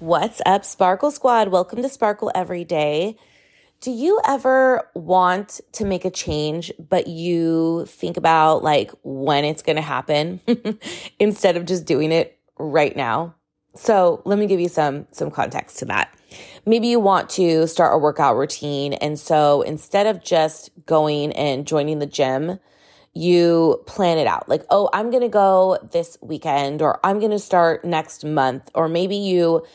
What's up, Sparkle Squad? Welcome to Sparkle Every Day. Do you ever want to make a change, but you think about like when it's going to happen instead of just doing it right now? So let me give you some, some context to that. Maybe you want to start a workout routine. And so instead of just going and joining the gym, you plan it out like, oh, I'm going to go this weekend or I'm going to start next month. Or maybe you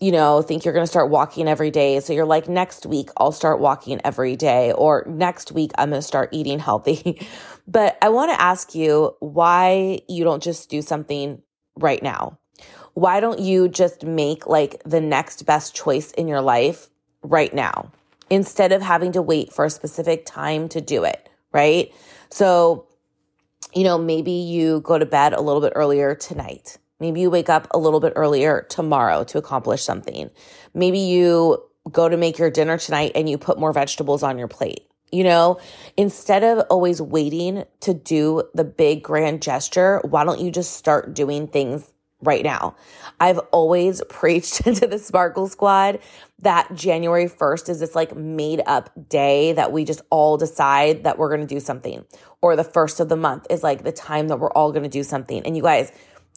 you know, think you're going to start walking every day. So you're like, next week, I'll start walking every day, or next week, I'm going to start eating healthy. but I want to ask you why you don't just do something right now. Why don't you just make like the next best choice in your life right now instead of having to wait for a specific time to do it? Right. So, you know, maybe you go to bed a little bit earlier tonight Maybe you wake up a little bit earlier tomorrow to accomplish something. Maybe you go to make your dinner tonight and you put more vegetables on your plate. You know, instead of always waiting to do the big grand gesture, why don't you just start doing things right now? I've always preached to the Sparkle Squad that January 1st is this like made up day that we just all decide that we're going to do something. Or the first of the month is like the time that we're all going to do something. And you guys,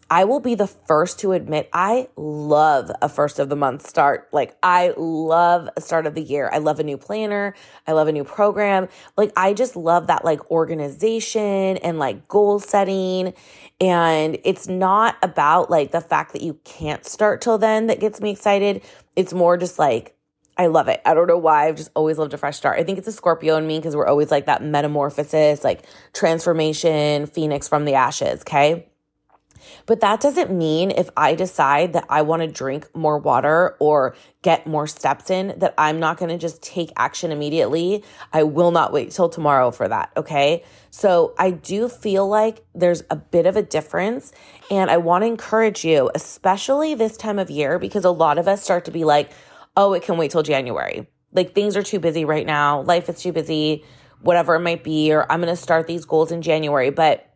I will be the first to admit I love a first of the month start. Like, I love a start of the year. I love a new planner. I love a new program. Like, I just love that, like, organization and like goal setting. And it's not about like the fact that you can't start till then that gets me excited. It's more just like, I love it. I don't know why. I've just always loved a fresh start. I think it's a Scorpio in me because we're always like that metamorphosis, like transformation, phoenix from the ashes. Okay. But that doesn't mean if I decide that I want to drink more water or get more steps in, that I'm not going to just take action immediately. I will not wait till tomorrow for that. Okay. So I do feel like there's a bit of a difference. And I want to encourage you, especially this time of year, because a lot of us start to be like, oh, it can wait till January. Like things are too busy right now. Life is too busy, whatever it might be, or I'm going to start these goals in January. But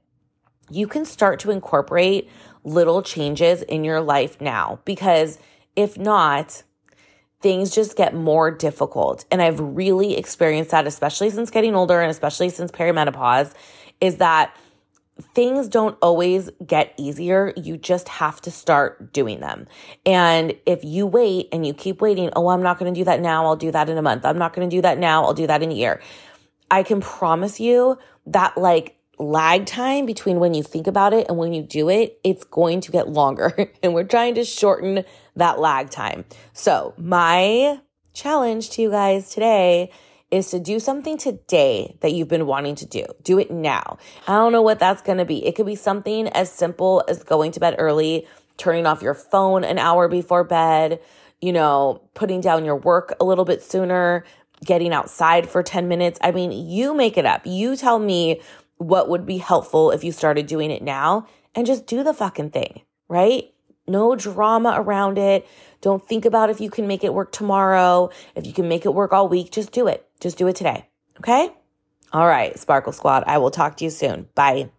you can start to incorporate little changes in your life now because if not, things just get more difficult. And I've really experienced that, especially since getting older and especially since perimenopause, is that things don't always get easier. You just have to start doing them. And if you wait and you keep waiting, oh, I'm not going to do that now. I'll do that in a month. I'm not going to do that now. I'll do that in a year. I can promise you that like lag time between when you think about it and when you do it, it's going to get longer. and we're trying to shorten that lag time. So, my challenge to you guys today is to do something today that you've been wanting to do. Do it now. I don't know what that's going to be. It could be something as simple as going to bed early, turning off your phone an hour before bed, you know, putting down your work a little bit sooner, getting outside for 10 minutes. I mean, you make it up. You tell me what would be helpful if you started doing it now and just do the fucking thing, right? No drama around it. Don't think about if you can make it work tomorrow, if you can make it work all week. Just do it. Just do it today. Okay? All right, Sparkle Squad. I will talk to you soon. Bye.